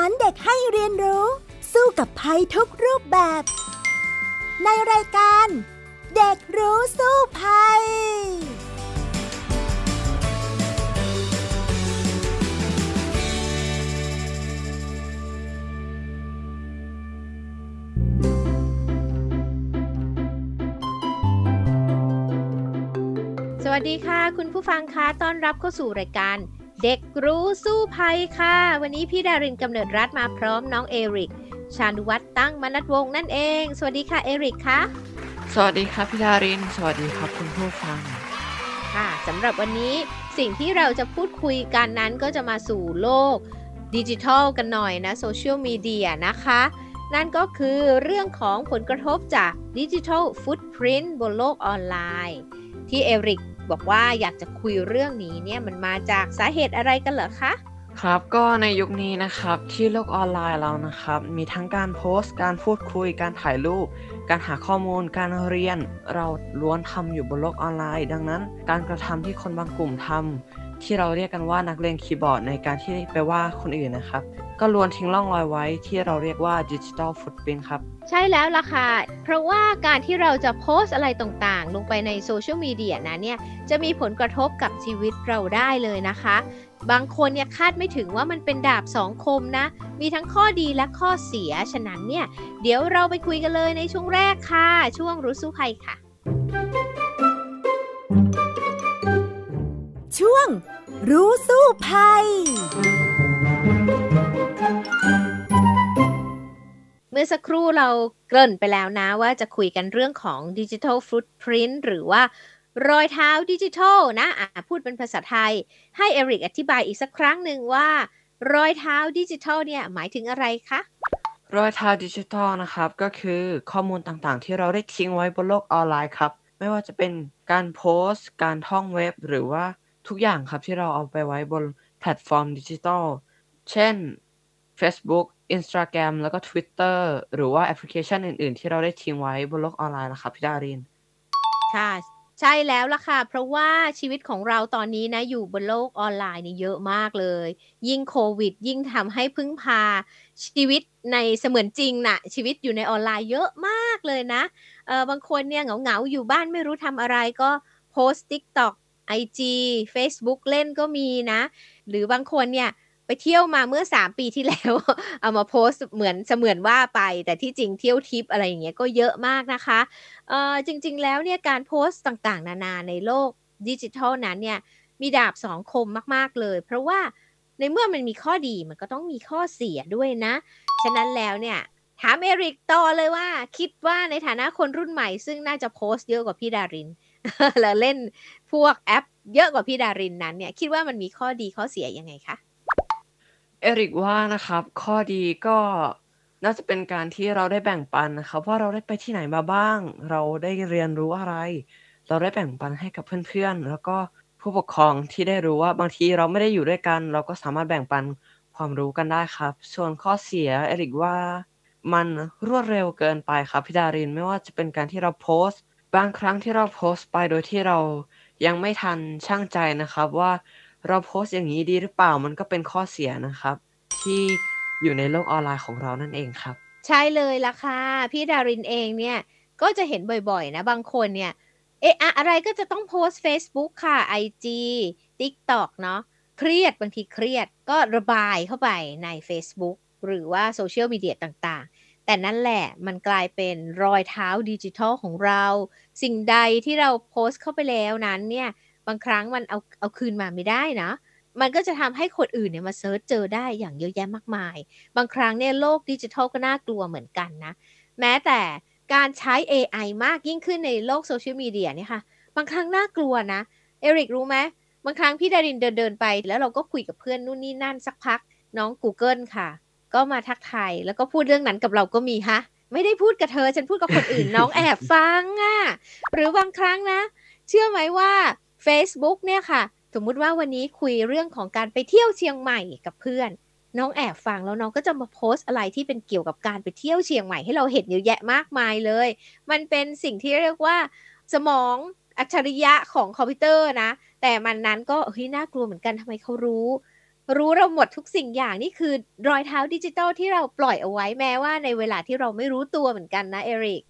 ารเด็กให้เรียนรู้ สู้กับภัยทุกรูปแบบ ในรายการ เด็กรู้สู้ภัยสวัสดีค่ะ คุณผู้ฟังคะต้อนรับเข้าสู่รายการ เด็กรู้สู้ภัยค่ะ วันนี้พี่ดารินกำเนิดรัฐมาพร้อมน้องเอริก ชานุวัตรตั้งมนัดวงศ์นั่นเอง สวัสดีค่ะเอริกคะสวัสดีครับพี่ดาริน สวัสดีครับคุณผู้ฟัง ค่ะสำหรับวันนี้สิ่งที่เราจะพูดคุยกันนั้นก็จะมาสู่โลกดิจิทัลกันหน่อยนะโซเชียลมีเดียนะคะ นั่นก็คือเรื่องของผลกระทบจากดิจิทัลฟุตพริ้นบนโลกออนไลน์ ที่เอริก บอกว่าอยากจะคุยเรื่องนี้เนี่ยมันมาจากสาเหตุอะไรกันเหรอคะครับก็ในยุคนี้นะครับที่โลกออนไลน์เรานะครับ มีทั้งการโพสต์ การพูดคุย การถ่ายรูป การหาข้อมูล การเรียน เราล้วนทำอยู่บนโลกออนไลน์ ดังนั้น การกระทำที่คนบางกลุ่มทำที่เราเรียกกันว่านักเลงคีย์บอร์ดในการที่ไปว่าคนอื่นนะครับ ก็ล้วนทิ้งร่องรอยไว้ที่เราเรียกว่าดิจิทัลฟุตพิ้นครับ ใช่แล้วล่ะค่ะ เพราะว่าการที่เราจะโพสต์อะไรต่างๆ ลงไปในโซเชียลมีเดียนะเนี่ยจะมีผลกระทบกับชีวิตเราได้เลยนะคะ บางคนเนี่ยคาดไม่ถึงว่ามันเป็นดาบสองคมนะ มีทั้งข้อดีและข้อเสีย ฉะนั้นเนี่ย เดี๋ยวเราไปคุยกันเลยในช่วงแรกค่ะ ช่วงรู้สู้ภัยค่ะ ช่วงรู้สู้ภัย อสักครู่เราเกริ่นไปแล้วนะว่าจะคุยกันเรื่องของ digital footprint หรือว่ารอยเท้าดิจิทัลนะอะพูดเป็นภาษาไทย ให้เอริกอธิบายอีกสักครั้งหนึ่งว่า รอยเท้าดิจิทัลเนี่ยหมายถึงอะไรคะรอยเท้าดิจิทัลนะครับ ก็คือข้อมูลต่างๆ ที่เราได้ทิ้งไว้บนโลกออนไลน์ครับ ไม่ว่าจะเป็นการโพสต์ การท่องเว็บ หรือว่าทุกอย่างครับที่เราเอาไปไว้บนแพลตฟอร์มดิจิทัล เช่น Facebook Instagram แล้วก็ Twitter หรือว่าแอปพลิเคชันอื่น ๆ ที่เราได้ทิ้งไว้บนโลกออนไลน์นะครับพี่ดาริน ค่ะ ใช่แล้วล่ะค่ะ เพราะว่าชีวิตของเราตอนนี้นะ อยู่บนโลกออนไลน์นี่เยอะมากเลย ยิ่งโควิด ยิ่งทำให้พึ่งพาชีวิตในเสมือนจริงน่ะ ชีวิตอยู่ในออนไลน์เยอะมากเลยนะเออบางคนเนี่ยเหงา ๆ อยู่บ้านไม่รู้ทำอะไรก็โพสต์ TikTok IG Facebook เล่นก็มีนะ หรือบางคนเนี่ย ไปเที่ยวมาเมื่อ 3 ปีที่แล้ว เอามาโพสต์เหมือนเสมือนว่าไป แต่ที่จริงเที่ยวทิปอะไรอย่างเงี้ยก็เยอะมากนะคะเออจริง ๆ แล้วเนี่ยการโพสต์ต่างๆ นานาในโลกดิจิทัลนั้นเนี่ยมีดาบสองคมมากๆเลย เพราะว่าในเมื่อมันมีข้อดีมันก็ต้องมีข้อเสียด้วยนะ ฉะนั้นแล้วเนี่ยถามเอริกต่อเลยว่า คิดว่าในฐานะคนรุ่นใหม่ ซึ่งน่าจะโพสต์เยอะกว่าพี่ดารินแล้วเล่นพวกแอปเยอะกว่าพี่ดารินนั้นเนี่ย คิดว่ามันมีข้อดีข้อเสียยังไงคะ เอริกว่านะครับ ข้อดีก็น่าจะเป็นการที่เราได้แบ่งปันนะครับ ว่าเราได้ไปที่ไหนมาบ้าง เราได้เรียนรู้อะไร เราได้แบ่งปันให้กับเพื่อนๆ แล้วก็ผู้ปกครองที่ได้รู้ว่าบางทีเราไม่ได้อยู่ด้วยกัน เราก็สามารถแบ่งปันความรู้กันได้ครับ ส่วนข้อเสียเอริกว่ามันรวดเร็วเกินไปครับพี่ดารินไม่ว่าจะเป็นการที่เราโพสต์ บางครั้งที่เราโพสต์ไปโดยที่เรายังไม่ทันชั่งใจนะครับว่า เราโพสต์อย่างนี้ดีหรือเปล่ามันก็เป็นข้อเสียนะครับ ที่อยู่ในโลกออนไลน์ของเรานั่นเองครับ ใช่เลยล่ะค่ะพี่ดารินเองเนี่ยก็จะเห็นบ่อยๆ นะ บางคนเนี่ยเอะอะอะไรก็จะต้องโพสต์ Facebook ค่ะ IG TikTok เนาะเครียดบางทีเครียดก็ระบายเข้าไปใน Facebook หรือว่าโซเชียลมีเดียต่างๆ แต่นั่นแหละมันกลายเป็นรอยเท้าดิจิทัลของเรา สิ่งใดที่เราโพสต์เข้าไปแล้วนั้นเนี่ย บางครั้งมันเอาเอาคืนมาไม่ได้นะ มันก็จะทำให้คนอื่นเนี่ยมา search เจอได้อย่างเยอะแยะมากมาย บางครั้งเนี่ยโลกดิจิทัลก็น่ากลัวเหมือนกันนะ แม้แต่การใช้ AI มากยิ่งขึ้นในโลกโซเชียลมีเดียเนี่ยค่ะ บางครั้งน่ากลัวนะ เอริกรู้ไหมบางครั้งพี่ดารินเดินเดินไป แล้วเราก็คุยกับเพื่อนนู่นนี่นั่นสักพัก น้อง Google ค่ะ ก็มาทักทายแล้วก็พูดเรื่องนั้นกับเราก็มีฮะไม่ได้พูดกับเธอ ฉันพูดกับคนอื่นน้องแอบฟังอะ่ะ หรือบางครั้งนะ เชื่อไหมว่า Facebook เนี่ยค่ะ สมมุติว่าวันนี้คุยเรื่องของการไปเที่ยวเชียงใหม่กับเพื่อน น้องแอบฟังแล้วน้องก็จะมาโพสต์อะไรที่เป็นเกี่ยวกับการไปเที่ยวเชียงใหม่ให้เราเห็นเยอะแยะมากมายเลย มันเป็นสิ่งที่เรียกว่าสมองอัจฉริยะของคอมพิวเตอร์นะ แต่มันนั้นก็เฮ้ยน่ากลัวเหมือนกันทำไมเขารู้ รู้เราหมดทุกสิ่งอย่างนี่คือรอยเท้าดิจิทัลที่เราปล่อยเอาไว้แม้ว่าในเวลาที่เราไม่รู้ตัวเหมือนกันนะเอริก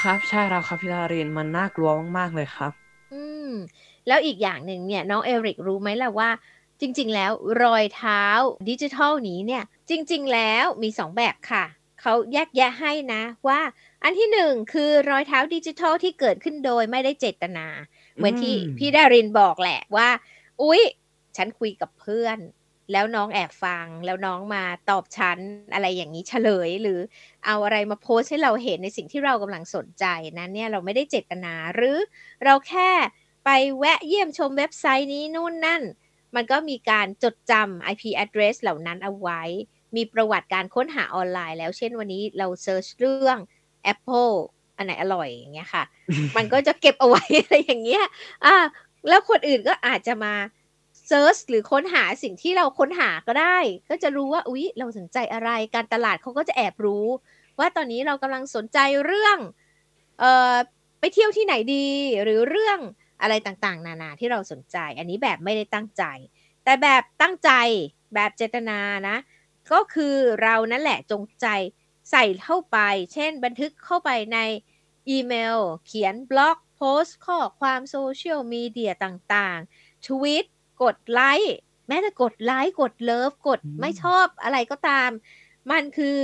ครับใช่แล้วครับพี่ดารินมันน่ากลัวมากๆเลยครับ อืม แล้วอีกอย่างหนึ่งเนี่ยน้องเอริกรู้ไหมล่ะว่า จริง ๆ แล้วรอยเท้าดิจิทัลนี้เนี่ยจริง ๆ แล้วมีสองแบบค่ะเขาแยกแยะให้นะว่า อันที่หนึ่งคือรอยเท้าดิจิทัลที่เกิดขึ้นโดยไม่ได้เจตนา เหมือนที่พี่ดารินบอกแหละว่า อุ๊ย ฉันคุยกับเพื่อน แล้วน้องแอบฟัง แล้วน้องมาตอบฉันอะไรอย่างนี้เฉยเลย หรือเอาอะไรมาโพสต์ให้เราเห็นในสิ่งที่เรากำลังสนใจนั้นเนี่ยเราไม่ได้เจตนาหรือเราแค่ ไปแวะเยี่ยมชมเว็บไซต์นี้นู่นนั่น มันก็มีการจดจำ IP address เหล่านั้นเอาไว้ มีประวัติการค้นหาออนไลน์แล้ว เช่นวันนี้เรา search เรื่อง Apple อันไหนอร่อยอย่างเงี้ยค่ะ มันก็จะเก็บเอาไว้อะไรอย่างเงี้ย อ่า แล้วคนอื่นก็อาจจะมาเซิร์ชหรือค้นหาสิ่งที่เราค้นหาก็ได้ ก็จะรู้ว่าอุ๊ย เราสนใจอะไร การตลาดเขาก็จะแอบรู้ ว่าตอนนี้เรากำลังสนใจเรื่อง เอ่อ ไปเที่ยวที่ไหนดี หรือเรื่อง อะไรต่างๆ นานาที่เราสนใจ อันนี้แบบไม่ได้ตั้งใจ แต่แบบตั้งใจแบบเจตนานะ ก็คือเรานั่นแหละจงใจใส่เข้าไป เช่น บันทึกเข้าไปในอีเมล เขียนบล็อกโพสต์ข้อความโซเชียลมีเดียต่างๆ ทวิต กดไลค์แม้แต่กดไลค์กดเลิฟกดอืมไม่ชอบอะไรก็ตาม มันคือ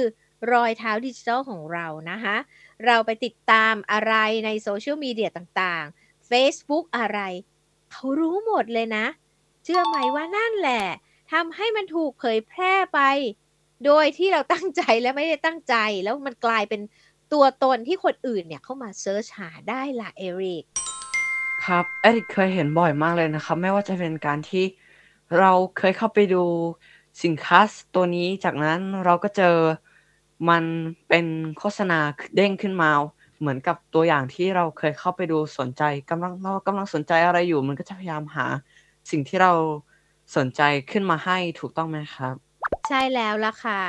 รอยเท้าดิจิทัลของเรานะคะ เราไปติดตามอะไรในโซเชียลมีเดียต่างๆ Facebook อะไร เขารู้หมดเลยนะ เชื่อไหมว่านั่นแหละทำให้มันถูกเผยแพร่ไป โดยที่เราตั้งใจและไม่ได้ตั้งใจ แล้วมันกลายเป็นตัวตนที่คนอื่นเนี่ยเข้ามาเซิร์ชหาได้ล่ะเอริกครับเอริกเคยเห็นบ่อยมากเลยนะครับ ไม่ว่าจะเป็นการที่เราเคยเข้าไปดูสินค้าตัวนี้จากนั้นเราก็เจอมันเป็นโฆษณาเด้งขึ้นมา เหมือนกับตัวอย่างที่เราเคยเข้าไปดูสนใจกำลังเรากำลังสนใจอะไรอยู่ มันก็จะพยายามหาสิ่งที่เราสนใจขึ้นมาให้ถูกต้องไหมครับ ใช่แล้วล่ะค่ะ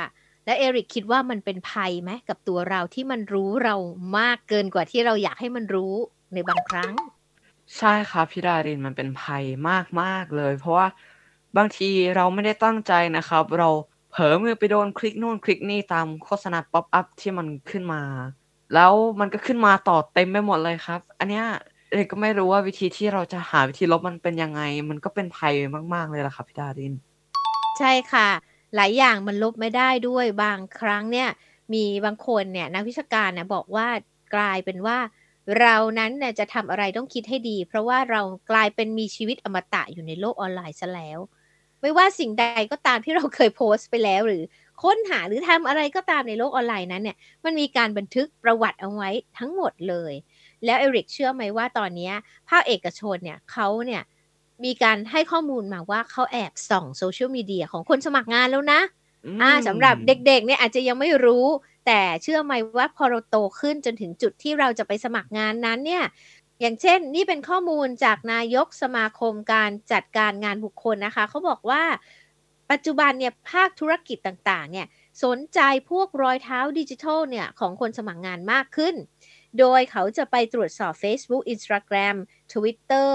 และเอริกคิดว่ามันเป็นภัยไหมกับตัวเราที่มันรู้เรามากเกินกว่าที่เราอยากให้มันรู้ในบางครั้ง ใช่ครับพี่ดารินมันเป็นภัยมากๆเลย เพราะว่าบางทีเราไม่ได้ตั้งใจนะครับ เราเผลอมือไปโดนคลิกนู่นคลิกนี่ตามโฆษณาป๊อปอัพที่มันขึ้นมา แล้วมันก็ขึ้นมาต่อเต็มไปหมดเลยครับ อันเนี้ยเอกก็ไม่รู้ว่าวิธีที่เราจะหาวิธีลบมันเป็นยังไง มันก็เป็นภัยมาก ๆ เลยล่ะครับพี่ดาริน ใช่ค่ะ หลายอย่างมันลบไม่ได้ด้วยบางครั้งเนี่ย มีบางคนเนี่ยนักวิชาการเนี่ยบอกว่ากลายเป็นว่า เรานั้นเนี่ยจะทำอะไรต้องคิดให้ดี เพราะว่าเรากลายเป็นมีชีวิตอมตะอยู่ในโลกออนไลน์ซะแล้ว ไม่ว่าสิ่งใดก็ตามที่เราเคยโพสต์ไปแล้วหรือ ค้นหาหรือทำอะไรก็ตามในโลกออนไลน์นั้นเนี่ยมันมีการบันทึกประวัติเอาไว้ทั้งหมดเลย แล้วเอริกเชื่อไหมว่าตอนเนี้ยภาคเอกชนเนี่ยเขาเนี่ยมีการให้ข้อมูลมาว่าเขาแอบส่องโซเชียลมีเดียของคนสมัครงานแล้วนะอ่าสำหรับเด็กๆเนี่ยอาจจะยังไม่รู้ แต่เชื่อไหมว่าพอเราโตขึ้นจนถึงจุดที่เราจะไปสมัครงานนั้นเนี่ยอย่างเช่น นี่เป็นข้อมูลจากนายกสมาคมการจัดการงานบุคคลนะคะ เขาบอกว่า ปัจจุบันเนี่ยภาคธุรกิจต่างๆเนี่ยสนใจพวกรอยเท้าดิจิทัลเนี่ยของคนสมัครงานมากขึ้น โดยเขาจะไปตรวจสอบ Facebook Instagram Twitter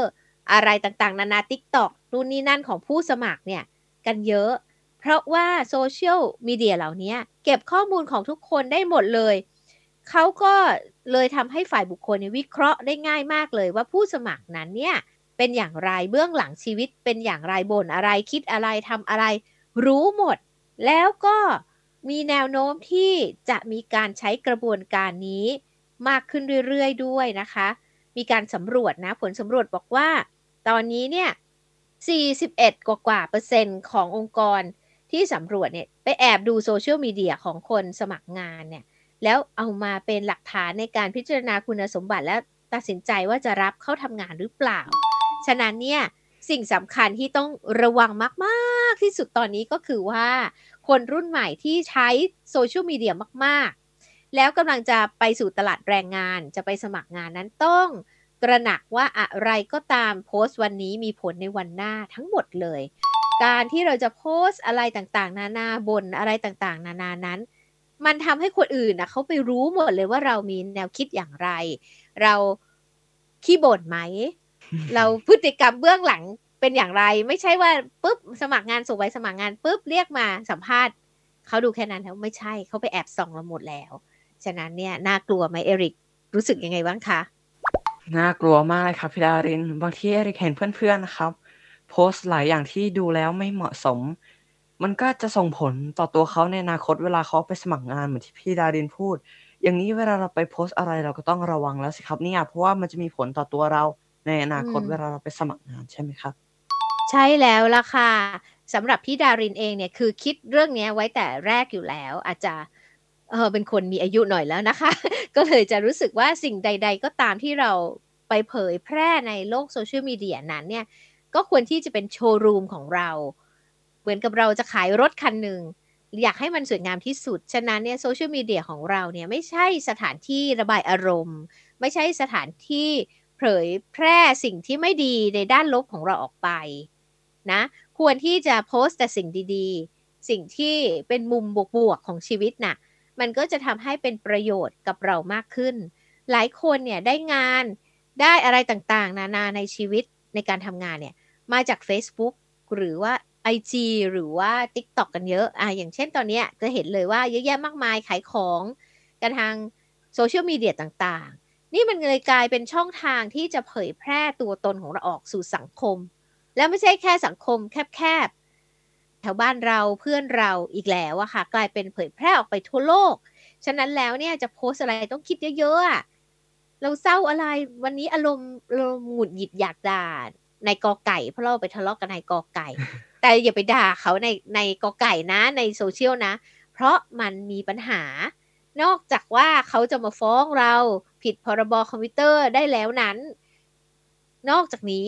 อะไรต่างๆ นานา TikTok นู่นนี่นั่นของผู้สมัครเนี่ยกันเยอะ เพราะว่าโซเชียลมีเดียเหล่านี้เก็บข้อมูลของทุกคนได้หมดเลย เขาก็เลยทำให้ฝ่ายบุคคลวิเคราะห์ได้ง่ายมากเลยว่าผู้สมัครนั้นเนี่ย เป็นอย่างไรเบื้องหลังชีวิตเป็นอย่างไรบ่นอะไรคิดอะไรทำอะไร รู้หมด แล้วก็มีแนวโน้มที่จะมีการใช้กระบวนการนี้มากขึ้นเรื่อยๆด้วยนะคะ มีการสำรวจนะ ผลสำรวจบอกว่า ตอนนี้เนี่ย 41 กว่ากว่าเปอร์เซ็นต์ขององค์กรที่สำรวจเนี่ยไปแอบดูโซเชียลมีเดียของคนสมัครงานเนี่ย แล้วเอามาเป็นหลักฐานในการพิจารณาคุณสมบัติและตัดสินใจว่าจะรับเข้าทำงานหรือเปล่า ฉะนั้นเนี่ยสิ่งสำคัญที่ต้องระวังมาก ๆ ที่สุดตอนนี้ก็คือว่า คนรุ่นใหม่ที่ใช้โซเชียลมีเดียมาก ๆ แล้วกำลังจะไปสู่ตลาดแรงงานจะไปสมัครงานนั้นต้องตระหนักว่าอะไรก็ตามโพสต์วันนี้มีผลในวันหน้าทั้งหมดเลย การที่เราจะโพสต์อะไรต่างๆ นานาบนอะไรต่างๆ นานานั้น มันทำให้คนอื่นนะเขาไปรู้หมดเลยว่าเรามีแนวคิดอย่างไร เราขี้บ่นไหม เราพฤติกรรมเบื้องหลังเป็นอย่างไร ไม่ใช่ว่าปุ๊บสมัครงานส่งใบสมัครงานปุ๊บเรียกมาสัมภาษณ์เขาดูแค่นั้นแล้วไม่ใช่เขาไปแอบส่องเราหมดแล้ว ฉะนั้นเนี่ยน่ากลัวไหมเอริกรู้สึกยังไงบ้างคะน่ากลัวมากเลยครับพี่ดาริน บางทีเอริกเห็นเพื่อนๆนะครับ โพสต์หลายอย่างที่ดูแล้วไม่เหมาะสม มันก็จะส่งผลต่อตัวเขาในอนาคตเวลาเขาไปสมัครงานเหมือนที่พี่ดารินพูด อย่างนี้เวลาเราไปโพสต์อะไรเราก็ต้องระวังแล้วสิครับเนี่ยเพราะว่ามันจะมีผลต่อตัวเรา ในอนาคตอืมเวลาเราไปสมัครงานใช่ไหมครับ ใช่แล้วล่ะค่ะสำหรับพี่ดารินเองเนี่ยคือคิดเรื่องเนี้ยไว้แต่แรกอยู่แล้ว อาจจะเออเป็นคนมีอายุหน่อยแล้วนะคะ ก็เลยจะรู้สึกว่าสิ่งใด ๆ ก็ตามที่เราไปเผยแพร่ในโลกโซเชียลมีเดียนั้นเนี่ยก็ควรที่จะเป็นโชว์รูมของเรา เหมือนกับเราจะขายรถคันหนึ่งอยากให้มันสวยงามที่สุด ฉะนั้นเนี่ยโซเชียลมีเดียของเราเนี่ยไม่ใช่สถานที่ระบายอารมณ์ ไม่ใช่สถานที่ เผยแพร่สิ่งที่ไม่ดีในด้านลบของเราออกไปนะควรที่จะโพสต์แต่สิ่งดีๆ สิ่งที่เป็นมุมบวกๆของชีวิตน่ะมันก็จะทำให้เป็นประโยชน์กับเรามากขึ้น หลายคนเนี่ยได้งานได้อะไรต่างๆ นานาในชีวิตในการทำงานเนี่ยมาจาก Facebook หรือว่า IG หรือว่า TikTok กันเยอะอะอย่างเช่นตอนนี้จะเห็นเลยว่าเยอะแยะมากมายขายของกันทางโซเชียลมีเดียต่างๆ นี่มันเลยกลายเป็นช่องทางที่จะเผยแพร่ตัวตนของเราออกสู่สังคม แล้วไม่ใช่แค่สังคมแคบๆแถวบ้านเราเพื่อนเราอีกแล้วอะค่ะ กลายเป็นเผยแพร่ออกไปทั่วโลก ฉะนั้นแล้วเนี่ยจะโพสต์อะไรต้องคิดเยอะๆอะเราเศร้าอะไรวันนี้อารมณ์เราหงุดหงิดอยากด่านายกอไก่เพราะเราไปทะเลาะกับนายกอไก่ แต่อย่าไปด่าเขานายนายกอไก่นะในโซเชียลนะ เพราะมันมีปัญหานอกจากว่าเขาจะมาฟ้องเรา ผิดพรบคอมพิวเตอร์ได้แล้วนั้น นอกจากนี้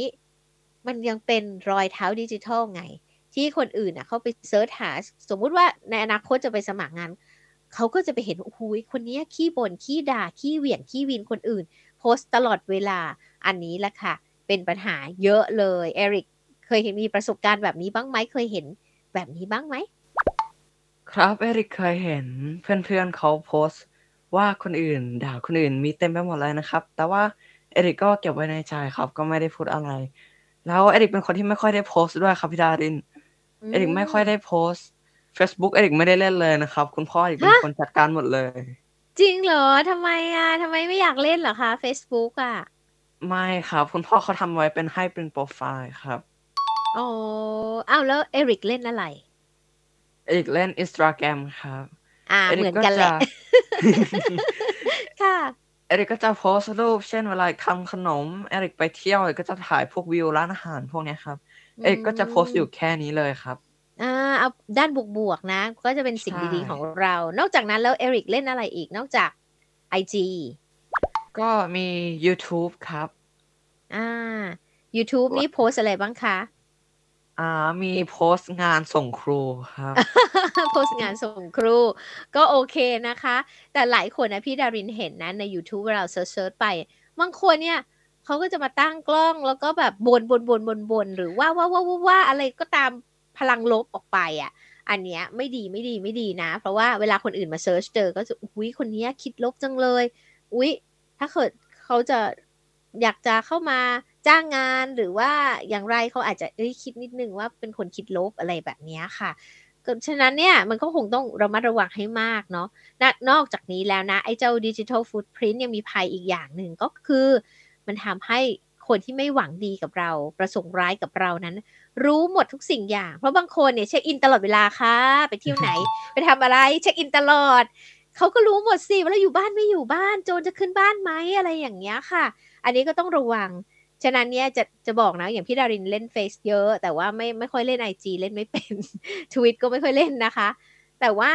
มันยังเป็นรอยเท้าดิจิทัลไง ที่คนอื่นอะเขาไป search หา สมมุติว่าในอนาคตจะไปสมัครงานเขาก็จะไปเห็นโอ้โหคนนี้ขี้บน่นขี้ด่า ขี้เหวี่ยง ขี้วินคนอื่น โพสต์ตลอดเวลาอันนี้แหละค่ะ เป็นปัญหาเยอะเลยเอริกเคยเห็นมีประสบการณ์แบบนี้บ้างไหมเคยเห็นแบบนี้บ้างไหม ครับเอริกเคยเห็นเพื่อนๆเขาโพสต์ ว่าคนอื่นด่าคนอื่นมีเต็มไปหมดเลยนะครับ แต่ว่าเอริกก็เก็บไว้ในใจครับ ก็ไม่ได้พูดอะไร แล้วเอริกเป็นคนที่ไม่ค่อยได้โพสต์ด้วยครับพี่ดาริน เอริกไม่ค่อยได้โพสต์ Facebook เอริกไม่ได้เล่นเลยนะครับ คุณพ่อเอริกเป็นคนจัดการหมดเลย จริงเหรอทำไมอะทำไมไม่อยากเล่นเหรอคะ Facebook อะ ไม่ครับ คุณพ่อเขาทำไว้เป็นให้เป็นโปรไฟล์ครับอ๋ออ้าวแล้วเอริกเล่นอะไร เอริกเล่น Instagram ครับ อ่าเหมือนกันแหละค่ะ เอริกก็จะเอริกก็จะโพสต์รูป เช่นเวลาทำขนมเอริกไปเที่ยวเอริกก็จะถ่ายพวกวิวร้านอาหารพวกเนี้ยครับ เอริกก็จะโพสต์อยู่แค่นี้เลยครับอ่าเอาด้านบวกๆนะ ก็จะเป็นสิ่งใช่ดีๆของเรา นอกจากนั้นแล้วเอริกเล่นอะไรอีกนอกจาก IG ก็มี YouTube ครับ อ่า YouTube นี่โพสต์อะไรบ้างคะ อ่ามีโพสต์งานส่งครูครับ โพสต์งานส่งครู ก็โอเคนะคะ แต่หลายคนนะพี่ดารินเห็นนะใน YouTube เวลา search ไปบางคนเนี่ยเขาก็จะมาตั้งกล้องแล้วก็แบบบ่นบ่นบ่นบ่นบ่นหรือว่าว่าว่าว่าว่าอะไรก็ตามพลังลบออกไปอะ อันเนี้ยไม่ดีไม่ดีไม่ดีนะ เพราะว่าเวลาคนอื่นมา search เจอก็จะอุ้ยคนเนี้ยคิดลบจังเลย อุ้ยถ้าเกิดเขาจะอยากจะเข้ามา จ้างงานหรือว่าอย่างไรเขาอาจจะเอ้ยคิดนิดนึงว่าเป็นคนคิดลบอะไรแบบนี้ค่ะก็ฉะนั้นเนี่ยมันก็คงต้องระมัดระวังให้มากเนาะนนอกจากนี้แล้วนะไอ้เจ้าดิจิทัลฟุตพิ้นยังมีภัยอีกอย่างหนึ่งก็คือ มันทำให้คนที่ไม่หวังดีกับเรา ประสงค์ร้ายกับเรานั้น รู้หมดทุกสิ่งอย่าง เพราะบางคนเนี่ยเช็คอินตลอดเวลาค่ะ ไปเที่ยวไหน ไปทำอะไรเช็คอินตลอดเขาก็รู้หมดสิว่าเราอยู่บ้านไม่อยู่บ้าน โจรจะขึ้นบ้านไหมอะไรอย่างเงี้ยค่ะ อันนี้ก็ต้องระวัง ฉะนั้นเนี่ยจะจะบอกนะอย่างพี่ดารินเล่นเฟซเยอะ แต่ว่าไม่ไม่ค่อยเล่นไอจเล่นไม่เป็นทวิตก็ไม่ค่อยเล่นนะคะ แต่ว่า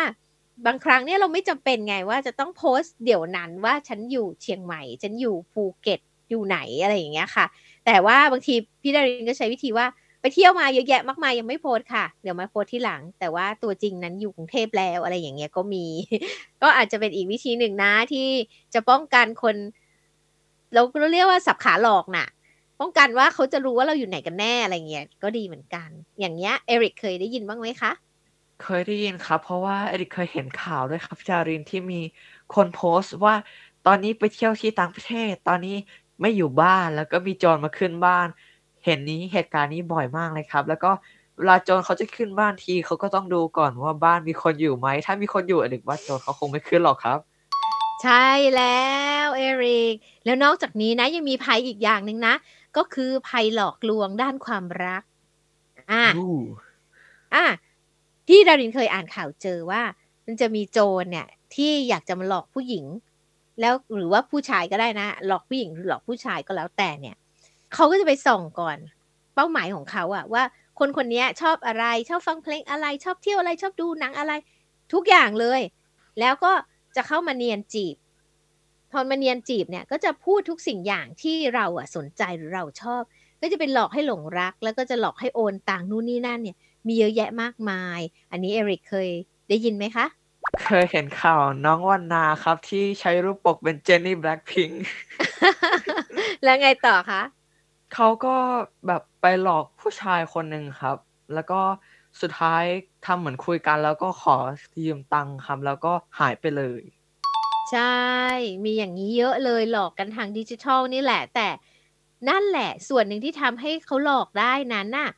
บางครั้งเนี่ยเราไม่จำเป็นไงว่าจะต้องโพสต์เดี๋ยวนั้นว่าฉันอยู่เชียงใหม่ ฉันอยู่ภูเก็ตอยู่ไหนอะไรอย่างเงี้ยค่ะ แต่ว่าบางทีพี่ดารินก็ใช้วิธีว่าไปเที่ยวมาเยอะแยะมากมายยังไม่โพสค่ะ เดี๋ยวมาโพสที่หลัง แต่ว่าตัวจริงนั้นอยู่กรุงเทพแล้วอะไรอย่างเงี้ยก็มี ก็อาจจะเป็นอีกวิธีหนึ่งนะที่จะป้องกันคน เราเราเรียกว่าสับขาหลอกน่ะ ป้องกันว่าเขาจะรู้ว่าเราอยู่ไหนกันแน่อะไรเงี้ยก็ดีเหมือนกัน อย่างเงี้ยเอริกเคยได้ยินบ้างไหมคะเคยได้ยินครับ เพราะว่าเอริกเคยเห็นข่าวด้วยครับพี่จารินที่มีคนโพสต์ว่าตอนนี้ไปเที่ยวที่ต่างประเทศ ตอนนี้ไม่อยู่บ้านแล้วก็มีโจรมาขึ้นบ้าน เห็นนี้เหตุการณ์นี้บ่อยมากเลยครับ แล้วก็เวลาโจรเขาจะขึ้นบ้านทีเขาก็ต้องดูก่อนว่าบ้านมีคนอยู่ไหมถ้ามีคนอยู่อดีตว่าโจรเขาคงไม่ขึ้นหรอกครับ ใช่แล้วเอริกแล้วนอกจากนี้นะยังมีภัยอีกอย่างหนึ่งนะ ก็คือภัยหลอกลวงด้านความรัก อะอู้อะที่ดารินเคยอ่านข่าวเจอว่า มันจะมีโจรเนี่ย ที่อยากจะมาหลอกผู้หญิง แล้วหรือว่าผู้ชายก็ได้นะ หลอกผู้หญิงหรือหลอกผู้ชายก็แล้วแต่เนี่ยเขาก็จะไปส่องก่อน เป้าหมายของเขาอะว่า คนคนนี้ชอบอะไรชอบฟังเพลงอะไร ชอบเที่ยวอะไรชอบดูหนังอะไร ทุกอย่างเลย แล้วก็จะเข้ามาเนียนจีบ พอมาเนียนจีบเนี่ยก็จะพูดทุกสิ่งอย่างที่เราอะสนใจหรือเราชอบ ก็จะเป็นหลอกให้หลงรัก แล้วก็จะหลอกให้โอนตังค์นู่นนี่นั่นเนี่ยมีเยอะแยะมากมาย อันนี้เอริกเคยได้ยินไหมคะ เคยเห็นข่าวน้องวันนาครับที่ใช้รูปปกเป็นเจนนี่แบล็คพิงแล้วไงต่อคะเขาก็แบบไปหลอกผู้ชายคนหนึ่งครับ แล้วก็สุดท้ายทำเหมือนคุยกัน แล้วก็ขอยืมตังค์ครับ แล้วก็หายไปเลย ใช่ มีอย่างนี้เยอะเลยหลอกกันทางดิจิทัลนี่แหละ แต่นั่นแหละ ส่วนหนึ่งที่ทำให้เขาหลอกได้นั้นน่ะ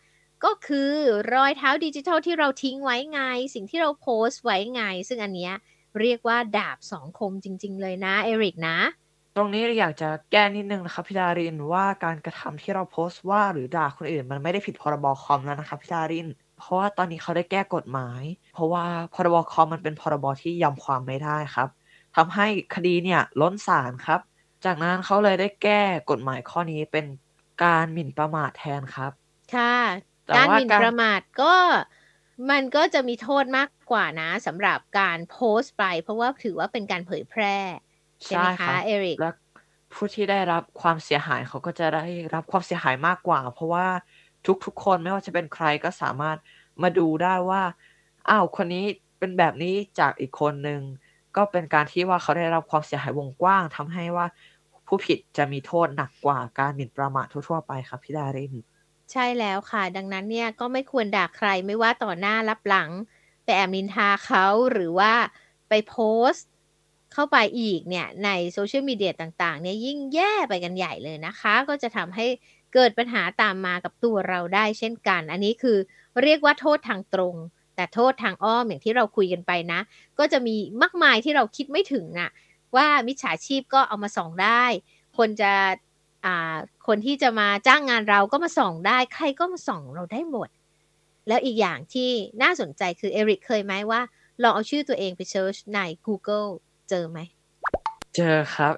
ก็คือรอยเท้าดิจิทัลที่เราทิ้งไว้ไง สิ่งที่เราโพสต์ไว้ไง ซึ่งอันเนี้ยเรียกว่าดาบสองคมจริง ๆ เลยนะ เอริกนะ ตรงนี้อยากจะแก้นิดนึงนะครับพี่ดารินว่าการกระทำที่เราโพสต์ว่าหรือด่าคนอื่น มันไม่ได้ผิดพรบคอมแล้วนะครับพี่ดาริน เพราะว่าตอนนี้เขาได้แก้กฎหมาย เพราะว่าพรบคอมมันเป็นพรบที่ยอมความไม่ได้ครับ ทำให้คดีเนี่ยล้นศาลครับ จากนั้นเขาเลยได้แก้กฎหมายข้อนี้เป็นการหมิ่นประมาทแทนครับ ค่ะแต่การว่าหมิ่นการประมาทก็มันก็จะมีโทษมากกว่านะสำหรับการโพสต์ไป เพราะว่าถือว่าเป็นการเผยแพร่ใช่ไหมครัคะบเอริกและผู้ที่ได้รับความเสียหายเขาก็จะได้รับความเสียหายมากกว่า เพราะว่าทุกๆคนไม่ว่าจะเป็นใครก็สามารถมาดูได้ว่าอ้าวคนนี้เป็นแบบนี้จากอีกคนหนึ่ง ก็เป็นการที่ว่าเขาได้รับความเสียหายวงกว้างทำให้ว่าผู้ผิดจะมีโทษหนักกว่าการหมิ่นประมาททั่วๆไปครับพี่ดาริน ใช่แล้วค่ะ ดังนั้นเนี่ยก็ไม่ควรด่าใครไม่ว่าต่อหน้ารับหลัง ไปแอบนินทาเขาหรือว่าไปโพสต์ เข้าไปอีกเนี่ยในโซเชียลมีเดียต่างๆเนี่ยยิ่งแย่ไปกันใหญ่เลยนะคะ ก็จะทำให้เกิดปัญหาตามมากับตัวเราได้เช่นกัน อันนี้คือเรียกว่าโทษทางตรง แต่โทษทางอ้อมอย่างที่เราคุยกันไปนะ ก็จะมีมากมายที่เราคิดไม่ถึงน่ะว่ามิจฉาชีพก็เอามาส่องได้ คนจะอ่าคนที่จะมาจ้างงานเราก็มาส่องได้ ใครก็มาส่องเราได้หมด แล้วอีกอย่างที่น่าสนใจคือเอริกเคยไหมว่าลองเอาชื่อตัวเองไปเซิร์ชใน Google เจอไหม เจอครับ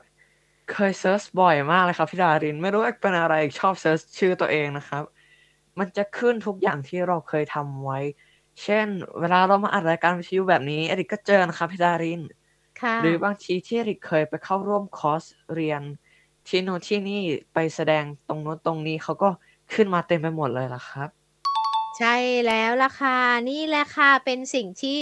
เคย search บ่อยมากเลยครับพี่ดาริน ไม่รู้เป็นอะไรชอบ search ชื่อตัวเองนะครับ มันจะขึ้นทุกอย่างที่เราเคยทำไว้ เช่น เวลาเรามาอัดรายการวิทยุแบบนี้เอริกก็เจอนะครับพี่ดารินค่ะหรือบางทีที่เอริกเคยไปเข้าร่วมคอร์สเรียน ที่โน่นที่นี่ไปแสดงตรงโน้นตรงนี้เขาก็ขึ้นมาเต็มไปหมดเลยล่ะครับ ใช่แล้วล่ะค่ะนี่แหละค่ะเป็นสิ่งที่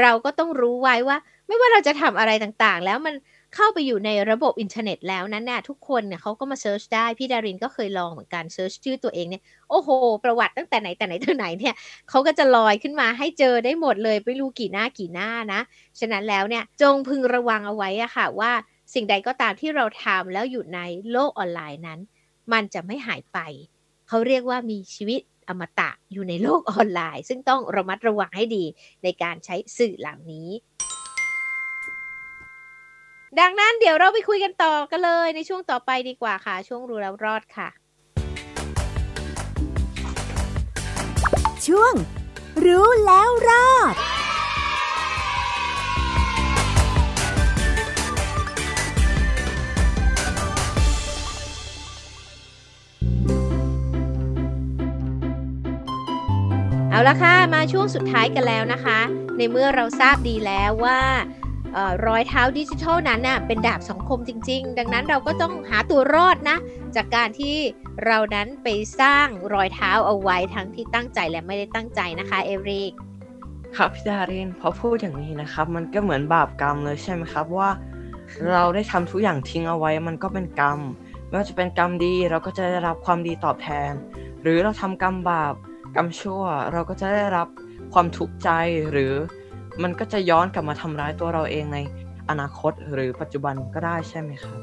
เราก็ต้องรู้ไว้ว่า ไม่ว่าเราจะทำอะไรต่างๆ แล้วมัน เข้าไปอยู่ในระบบอินเทอร์เน็ตแล้วนั้นเนี่ยทุกคนเนี่ยเขาก็มา search ได้ พี่ดารินก็เคยลองเหมือนกัน search ชื่อตัวเองเนี่ยโอ้โห ประวัติตั้งแต่ไหนแต่ไหนถึงไหนเนี่ยเขาก็จะลอยขึ้นมาให้เจอได้หมดเลยไม่รู้กี่หน้ากี่หน้านะ ฉะนั้นแล้วเนี่ยจงพึงระวังเอาไว้อะค่ะว่าสิ่งใดก็ตามที่เราทำแล้วอยู่ในโลกออนไลน์นั้น มันจะไม่หายไป เขาเรียกว่ามีชีวิตอมตะอยู่ในโลกออนไลน์ ซึ่งต้องระมัดระวังให้ดีในการใช้สื่อเหล่านี้ ดังนั้นเดี๋ยวเราไปคุยกันต่อกันเลยในช่วงต่อไปดีกว่าค่ะ ช่วงรู้แล้วรอดค่ะ ช่วง รู้แล้วรอดเอาละค่ะ มาช่วงสุดท้ายกันแล้วนะคะ ในเมื่อเราทราบดีแล้วว่าเอ่อ รอยเท้าดิจิทัลนั้นน่ะเป็นดาบสองคมจริง ๆ ดังนั้นเราก็ต้องหาตัวรอดนะ จากการที่เรานั้นไปสร้างรอยเท้าเอาไว้ทั้งที่ตั้งใจและไม่ได้ตั้งใจนะคะเอริกครับพี่ดารินพอพูดอย่างนี้นะครับ มันก็เหมือนบาปกรรมเลยใช่ไหมครับว่า เราได้ทำทุกอย่างทิ้งเอาไว้ มันก็เป็นกรรมไม่ว่าจะเป็นกรรมดีเราก็จะได้รับความดีตอบแทน หรือเราทำกรรมบาปกรรมชั่ว เราก็จะได้รับความทุกข์ใจหรือ มันก็จะย้อนกลับมาทำร้ายตัวเราเองในอนาคตหรือปัจจุบันก็ได้ใช่ไหมครับ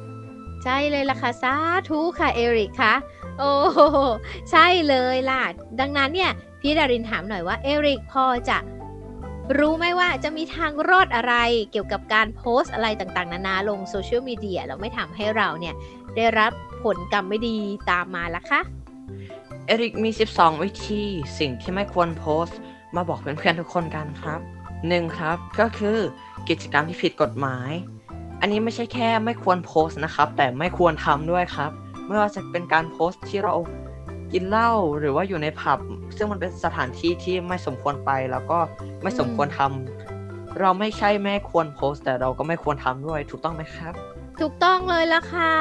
ใช่เลยล่ะค่ะสาธุค่ะเอริกคะโอ้ใช่เลยล่ะ ดังนั้นเนี่ยพี่ดารินถามหน่อยว่าเอริกพอจะรู้ไหมว่าจะมีทางรอดอะไรเกี่ยวกับการโพสต์อะไรต่างๆ นานาลงโซเชียลมีเดียแล้วไม่ทำให้เราเนี่ย ได้รับผลกรรมไม่ดีตามมาละคะเอริกมี 12 วิธีสิ่งที่ไม่ควรโพสต์ มาบอกเพื่อนๆทุกคนกันครับ หนึ่งครับก็คือกิจกรรมที่ผิดกฎหมาย อันนี้ไม่ใช่แค่ไม่ควรโพสต์นะครับ แต่ไม่ควรทำด้วยครับ ไม่ว่าจะเป็นการโพสต์ที่เรากินเหล้าหรือว่าอยู่ในผับ ซึ่งมันเป็นสถานที่ที่ไม่สมควรไปแล้วก็ไม่สมควรทำเราไม่ใช่ไม่ควรโพสต์ แต่เราก็ไม่ควรทำด้วย ถูกต้องไหมครับ ถูกต้องเลยละค่ะ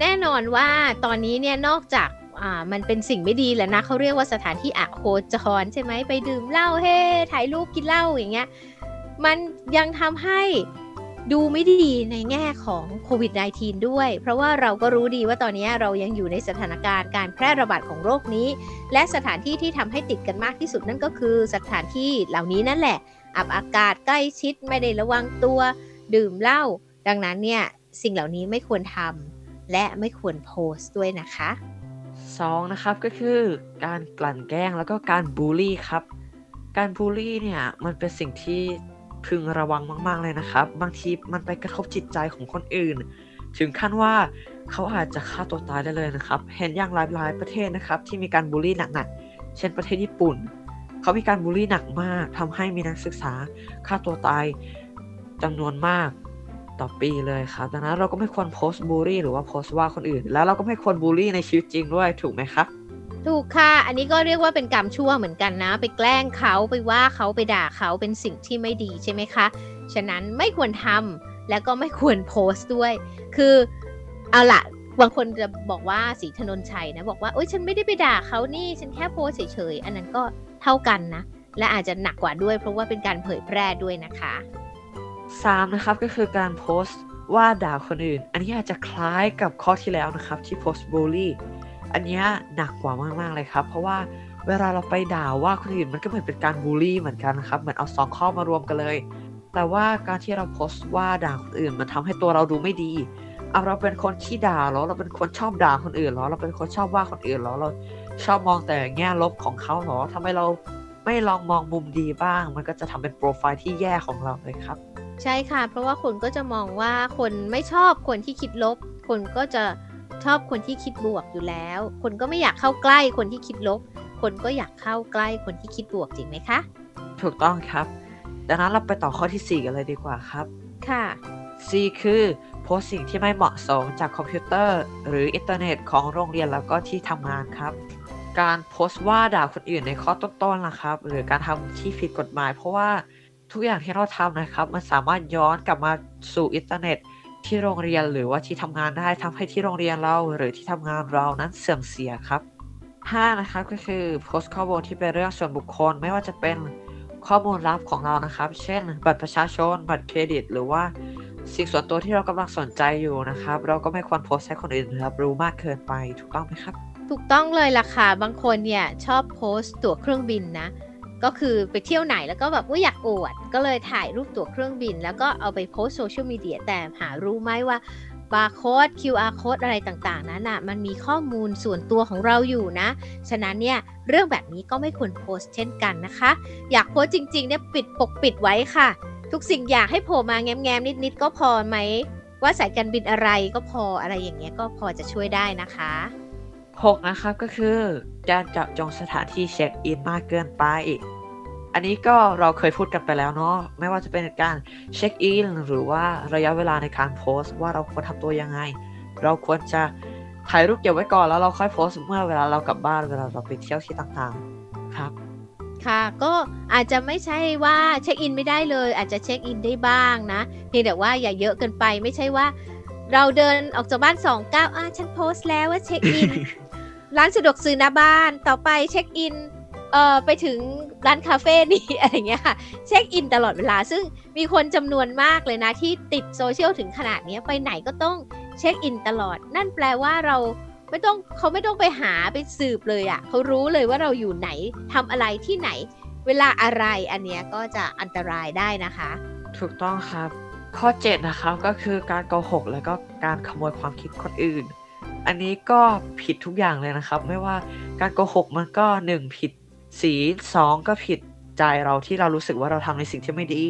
แน่นอนว่าตอนนี้เนี่ยนอกจาก อ่ามันเป็นสิ่งไม่ดีแหละนะเขาเรียกว่าสถานที่อะโคจรใช่ไหมไปดื่มเหล้าเฮ้ถ่ายรูปกินเหล้าอย่างเงี้ยมันยังทำให้ดูไม่ดีในแง่ของโควิด -19 ด้วย เพราะว่าเราก็รู้ดีว่าตอนนี้เรายังอยู่ในสถานการณ์การแพร่ระบาดของโรคนี้ และสถานที่ที่ทำให้ติดกันมากที่สุดนั่นก็คือสถานที่เหล่านี้นั่นแหละ อับอากาศใกล้ชิดไม่ได้ระวังตัว ดื่มเหล้า ดังนั้นเนี่ยสิ่งเหล่านี้ไม่ควรทำและไม่ควรโพสต์ด้วยนะคะ 2. นะครับก็คือการกลั่นแกล้งแล้วก็การบูลลี่ครับ การบูลลี่เนี่ยมันเป็นสิ่งที่พึงระวังมาก ๆเลยนะครับ บางทีมันไปกระทบจิตใจของคนอื่น ถึงขั้นว่าเขาอาจจะฆ่าตัวตายได้เลยนะครับ เห็นอย่างหลายๆประเทศนะครับ ที่มีการบูลลี่หนักๆเช่นประเทศญี่ปุ่นเขามีการบูลลี่หนักมากทำให้มีนักศึกษาฆ่าตัวตายจำนวนมาก ต่อปีเลยครับ ดังนั้นเราก็ไม่ควรโพสต์บูลลี่หรือว่าโพสต์ว่าคนอื่น แล้วเราก็ไม่ควรบูลลี่ในชีวิตจริงด้วยถูกไหมครับถูกค่ะ อันนี้ก็เรียกว่าเป็นกรรมชั่วเหมือนกันนะ ไปแกล้งเขาไปว่าเขาไปด่าเขาเป็นสิ่งที่ไม่ดีใช่ไหมคะ ฉะนั้นไม่ควรทำแล้วก็ไม่ควรโพสต์ด้วย คือเอาละบางคนจะบอกว่าสีถนนชัยนะ บอกว่าโอ๊ยฉันไม่ได้ไปด่าเขานี่ ฉันแค่โพสเฉยๆ อันนั้นก็เท่ากันนะ และอาจจะหนักกว่าด้วย เพราะว่าเป็นการเผยแพร่ด้วยนะคะ 3. นะครับก็คือการโพสต์ว่าด่าคนอื่น อันนี้อาจจะคล้ายกับข้อที่แล้วนะครับที่โพสต์บูลลี่อันนี้หนักกว่ามากๆเลยครับ เพราะว่าเวลาเราไปด่าว่าคนอื่นมันก็เหมือนเป็นการบูลลี่เหมือนกันนะครับเหมือนเอาสองข้อมารวมกันเลย แต่ว่าการที่เราโพสต์ว่าด่าคนอื่นมันทำให้ตัวเราดูไม่ดีเอาเราเป็นคนขี้ด่าหรอเราเป็นคนชอบด่าคนอื่นหรอเราเป็นคนชอบว่าคนอื่นหรอเราชอบมองแต่แง่ลบของเขาหรอทำไมเราไม่ลองมองมุมดีบ้าง มันก็จะทำเป็นโปรไฟล์ที่แย่ของเราเลยครับ ใช่ค่ะ เพราะว่าคนก็จะมองว่าคนไม่ชอบคนที่คิดลบ คนก็จะชอบคนที่คิดบวกอยู่แล้ว คนก็ไม่อยากเข้าใกล้คนที่คิดลบ คนก็อยากเข้าใกล้คนที่คิดบวกจริงไหมคะ ถูกต้องครับ ดังนั้นเราไปต่อข้อที่ 4 กันเลยดีกว่าครับ ค่ะ C คือโพสต์สิ่งที่ไม่เหมาะสมจากคอมพิวเตอร์ หรืออินเทอร์เน็ตของโรงเรียนแล้วก็ที่ทำงานครับการโพสต์ว่าด่าคนอื่นในข้อต้นๆนะครับ หรือการทำที่ผิดกฎหมาย เพราะว่า ทุกอย่างที่เราทำนะครับ มันสามารถย้อนกลับมาสู่อินเทอร์เน็ตที่โรงเรียนหรือว่าที่ทำงานได้ทำให้ที่โรงเรียนเราหรือที่ทำงานเรานั้นเสื่อมเสียครับ 5. นะครับก็คือโพสต์ข้อมูลที่เป็นเรื่องส่วนบุคคล ไม่ว่าจะเป็นข้อมูลลับของเรานะครับ เช่น บัตรประชาชน บัตรเครดิต หรือว่าสิ่งส่วนตัวที่เรากำลังสนใจอยู่นะครับ เราก็ไม่ควรโพสต์ให้คนอื่นรับรู้มากเกินไปถูกต้องไหมครับ ถูกต้องเลยล่ะค่ะบางคนเนี่ยชอบโพสต์ตั๋วเครื่องบินนะ ก็คือไปเที่ยวไหนแล้วก็แบบว่าอยากอวด ก็เลยถ่ายรูปตั๋วเครื่องบิน แล้วก็เอาไปโพสโซเชียลมีเดียแต่หารู้ไหมว่าบาร์โค้ด QR โค้ดอะไรต่างๆ นั้นอะ มันมีข้อมูลส่วนตัวของเราอยู่นะ ฉะนั้นเนี่ย เรื่องแบบนี้ก็ไม่ควรโพสเช่นกันนะคะ อยากโพสจริงๆ เนี่ยปิดปกปิดไว้ค่ะ ทุกสิ่งอยากให้โผล่มาแง้มๆ นิดๆ ก็พอไหม ว่าสายการบินอะไรก็พออะไรอย่างเงี้ยก็พอจะช่วยได้นะคะ 6 นะครับก็คือการจับจองสถานที่เช็คอินมากเกินไป อันนี้ก็เราเคยพูดกันไปแล้วเนาะไม่ว่าจะเป็นการเช็คอินหรือว่าระยะเวลาในการโพสต์ ว่าเราควรทำตัวยังไง เราควรจะถ่ายรูปเก็บไว้ก่อนแล้วเราค่อยโพสต์เมื่อเวลาเรากลับบ้านเวลาเราไปเที่ยวที่ต่างๆครับค่ะก็อาจจะไม่ใช่ว่าเช็คอินไม่ได้เลย อาจจะเช็คอินได้บ้างนะเพียงแต่ว่าอย่าเยอะเกินไปไม่ใช่ว่า เราเดินออกจากบ้านสองก้าวอะฉันโพสต์แล้วว่าเช็คอิน ร้านสะดวกซื้อหน้าบ้านต่อไปเช็คอินเอ่อไปถึงร้านคาเฟ่นี่อะไรเงี้ยค่ะเช็คอินตลอดเวลา ซึ่งมีคนจำนวนมากเลยนะที่ติดโซเชียลถึงขนาดนี้ไปไหนก็ต้องเช็คอินตลอด นั่นแปลว่าเราไม่ต้องเขาไม่ต้องไปหาไปสืบเลยอะ่ะเขารู้เลยว่าเราอยู่ไหนทำอะไรที่ไหน เวลาอะไรอันเนี้ยก็จะอันตรายได้นะคะ ถูกต้องครับ ข้อ 7 นะครับก็คือการโกหก แล้วก็การขโมยความคิดคนอื่น อันนี้ก็ผิดทุกอย่างเลยนะครับ ไม่ว่าการโกหกมันก็1ผิดสี2ก็ผิดใจเราที่เรารู้สึกว่าเราทำในสิ่งที่ไม่ดี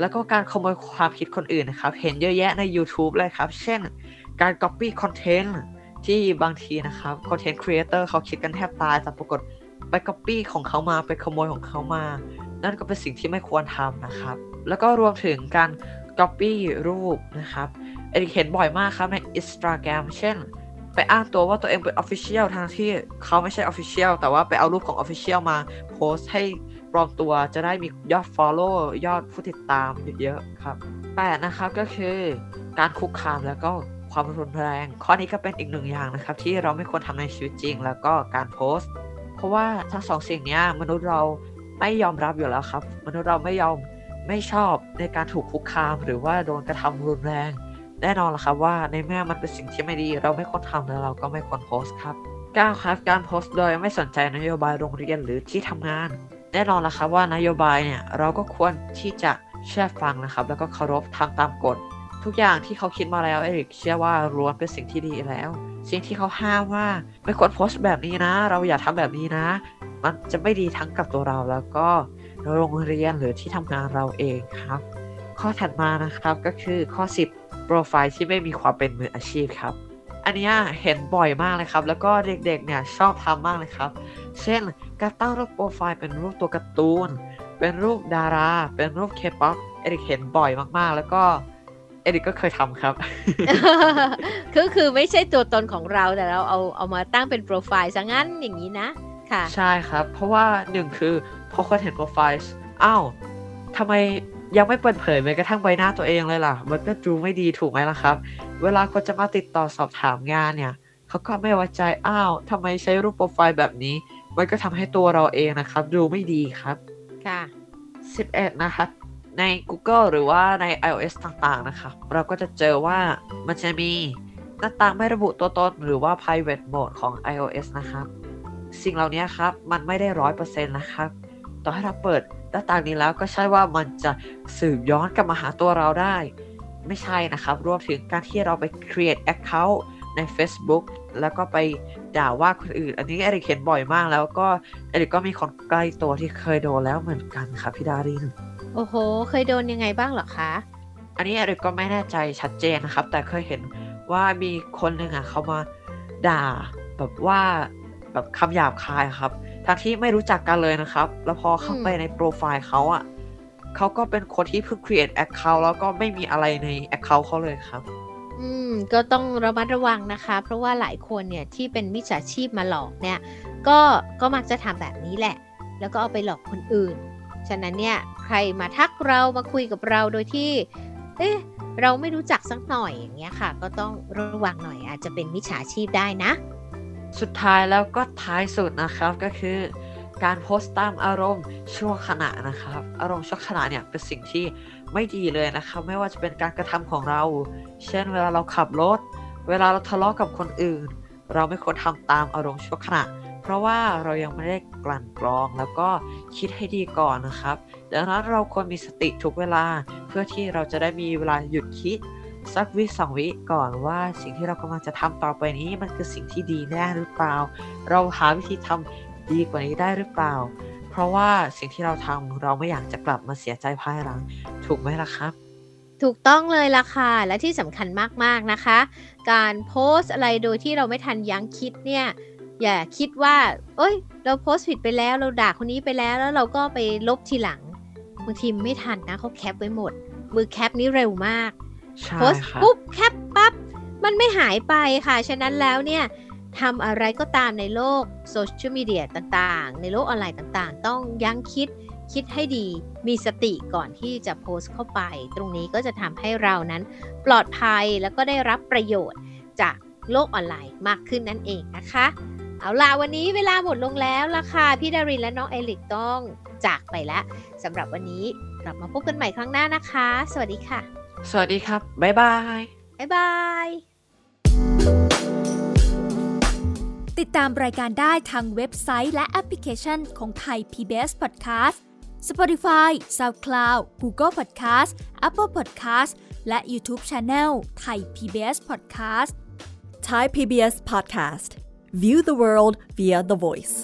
แล้วก็การขโมยความคิดคนอื่นนะครับ เห็นเยอะแยะใน YouTube เลยครับ เช่น การ Copy Content ที่บางทีนะครับ Content Creator เขาคิดกันแทบตาย แต่ปรากฏไป Copy ของเขามาไปขโมยของเขามา นั่นก็เป็นสิ่งที่ไม่ควรทำนะครับ แล้วก็รวมถึงการ Copy รูปนะครับเอริกเห็นบ่อยมากครับใน Instagram เช่น ไปอ้างตัวว่าตัวเองเป็น Official ทางที่เขาไม่ใช่ Official แต่ว่าไปเอารูปของ Official มาโพสให้ปลอมตัวจะได้มียอด Follow ยอดผู้ติดตามเยอะๆครับแปดนะครับก็คือการคุกคามแล้วก็ความรุนแรง ข้อนี้ก็เป็นอีกหนึ่งอย่างนะครับ ที่เราไม่ควรทำในชีวิตจริง แล้วก็การโพสต์ เพราะว่าทั้งสองสิ่งนี้มนุษย์เราไม่ยอมรับอยู่แล้วครับ มนุษย์เราไม่ยอมไม่ชอบในการถูกคุกคาม หรือว่าโดนกระทำรุนแรง แน่นอนละครับว่าในเมื่อมันเป็นสิ่งที่ไม่ดี เราไม่ควรทำแล้วเราก็ไม่ควรโพสต์ครับ9ครับการโพสต์โดยไม่สนใจนโยบายโรงเรียนหรือที่ทำงาน แน่นอนละครับว่านโยบายเนี่ยเราก็ควรที่จะเชื่อฟังนะครับ แล้วก็เคารพทำตามกฎ ทุกอย่างที่เขาคิดมาแล้วเอริกเชื่อว่าล้วนเป็นสิ่งที่ดีแล้ว สิ่งที่เขาห้ามว่าไม่ควรโพสต์แบบนี้นะ เราอย่าทำแบบนี้นะ มันจะไม่ดีทั้งกับตัวเราแล้วก็โรงเรียนหรือที่ทำงานเราเองครับ ข้อถัดมานะครับก็คือข้อ 10 โปรไฟล์ที่ไม่มีความเป็นมืออาชีพครับ อันนี้เห็นบ่อยมากเลยครับ แล้วก็เด็กๆเนี่ยชอบทำมากเลยครับ เช่น การตั้งรูปโปรไฟล์เป็นรูปตัวการ์ตูน เป็นรูปดารา เป็นรูปเคป๊อปเอริกเห็นบ่อยมากๆ แล้วก็เอริกก็เคยทำครับคือคือไม่ใช่ตัวตนของเราแต่เราเอาเอามาตั้งเป็นโปรไฟล์ซะงั้นอย่างนี้นะค่ะ ใช่ครับ เพราะว่าหนึ่งคือพอคนเห็นโปรไฟล์อ้าวทำไม ยังไม่เปิดเผยแม้กระทั่งใบหน้าตัวเองเลยล่ะ มันก็ดูไม่ดีถูกไหมล่ะครับ เวลาคนจะมาติดต่อสอบถามงานเนี่ยเขาก็ไม่ไว้ใจอ้าวทำไมใช้รูปโปรไฟล์แบบนี้ มันก็ทำให้ตัวเราเองนะครับ ดูไม่ดีครับค่ะ11 นะครับใน Google หรือว่าใน iOS ต่างๆนะครับเราก็จะเจอว่ามันจะมีหน้าต่างไม่ระบุตัวตนหรือว่า private mode ของ iOS นะครับ สิ่งเหล่านี้ครับ มันไม่ได้ร้อยเปอร์เซ็นต์นะครับ ต่อให้เราเปิดหน้าต่างนี้แล้วก็ใช่ว่ามันจะสืบย้อนกลับมาหาตัวเราได้ ไม่ใช่นะครับรวมถึงการที่เราไป create account ใน Facebook แล้วก็ไปด่าว่าคนอื่น อันนี้เอริกเห็นบ่อยมากแล้วก็เอริกก็มีคนใกล้ตัวที่เคยโดนแล้วเหมือนกันครับพี่ดาริน โอ้โห เคยโดนยังไงบ้างเหรอคะ อันนี้เอริกก็ไม่แน่ใจชัดเจนนะครับ แต่เคยเห็นว่ามีคนหนึ่งอะเขามาด่าแบบว่าแบบคำหยาบคายครับ ทั้งที่ไม่รู้จักกันเลยนะครับ แล้วพอเข้าไปในโปรไฟล์เขาอะเขาก็เป็นคนที่เพิ่ง create account แล้วก็ไม่มีอะไรใน account เขาเลยครับ อืม ก็ต้องระมัดระวังนะคะ เพราะว่าหลายคนเนี่ยที่เป็นมิจฉาชีพมาหลอกเนี่ย ก็ก็มักจะทำแบบนี้แหละ แล้วก็เอาไปหลอกคนอื่น ฉะนั้นเนี่ยใครมาทักเรามาคุยกับเราโดยที่ เอ๊ะเราไม่รู้จักสักหน่อยอย่างเงี้ยค่ะ ก็ต้องระวังหน่อยอาจจะเป็นมิจฉาชีพได้นะ สุดท้ายแล้วก็ท้ายสุดนะครับก็คือการโพสต์ตามอารมณ์ชั่วขณะนะครับ อารมณ์ชั่วขณะเนี่ยเป็นสิ่งที่ไม่ดีเลยนะครับ ไม่ว่าจะเป็นการกระทำของเรา เช่น เวลาเราขับรถ เวลาเราทะเลาะกับคนอื่น เราไม่ควรทำตามอารมณ์ชั่วขณะ เพราะว่าเรายังไม่ได้กลั่นกรองแล้วก็คิดให้ดีก่อนนะครับ ดังนั้นเราควรมีสติทุกเวลาเพื่อที่เราจะได้มีเวลาหยุดคิด สักวิสองวิก่อนว่าสิ่งที่เรากำลังจะทำต่อไปนี้มันคือสิ่งที่ดีแน่หรือเปล่า เราหาวิธีทำดีกว่านี้ได้หรือเปล่า เพราะว่าสิ่งที่เราทำเราไม่อยากจะกลับมาเสียใจภายหลัง ถูกไหมล่ะครับ ถูกต้องเลยล่ะค่ะ และที่สำคัญมากๆนะคะ การโพสอะไรโดยที่เราไม่ทันยั้งคิดเนี่ยอย่าคิดว่า เอ้ย เราโพสต์ผิดไปแล้ว เราด่าคนนี้ไปแล้ว แล้วเราก็ไปลบทีหลัง บางทีไม่ทันนะเขาแคปไว้หมด มือแคปนี้เร็วมาก โพสต์ครับปุ๊บแคปปั๊บมันไม่หายไปค่ะ ฉะนั้นแล้วเนี่ยทำอะไรก็ตามในโลกโซเชียลมีเดียต่างๆ ในโลกออนไลน์ต่างๆ ต้องยั้งคิดคิดให้ดีมีสติก่อนที่จะโพสต์เข้าไป ตรงนี้ก็จะทำให้เรานั้นปลอดภัยแล้วก็ได้รับประโยชน์จากโลกออนไลน์มากขึ้นนั่นเองนะคะ เอาล่ะวันนี้เวลาหมดลงแล้วล่ะค่ะพี่ดารินและน้องเอริกต้องจากไปแล้วสำหรับวันนี้กลับมาพบกันใหม่ครั้งหน้านะคะ สวัสดีค่ะ สวัสดีครับ บ๊ายบาย บ๊ายบาย ติดตามรายการได้ทางเว็บไซต์และแอปพลิเคชันของไทย PBS Podcast Spotify SoundCloud Google Podcast Apple Podcast และ YouTube Channel ไทย PBS Podcast Thai PBS Podcast View the world via the voice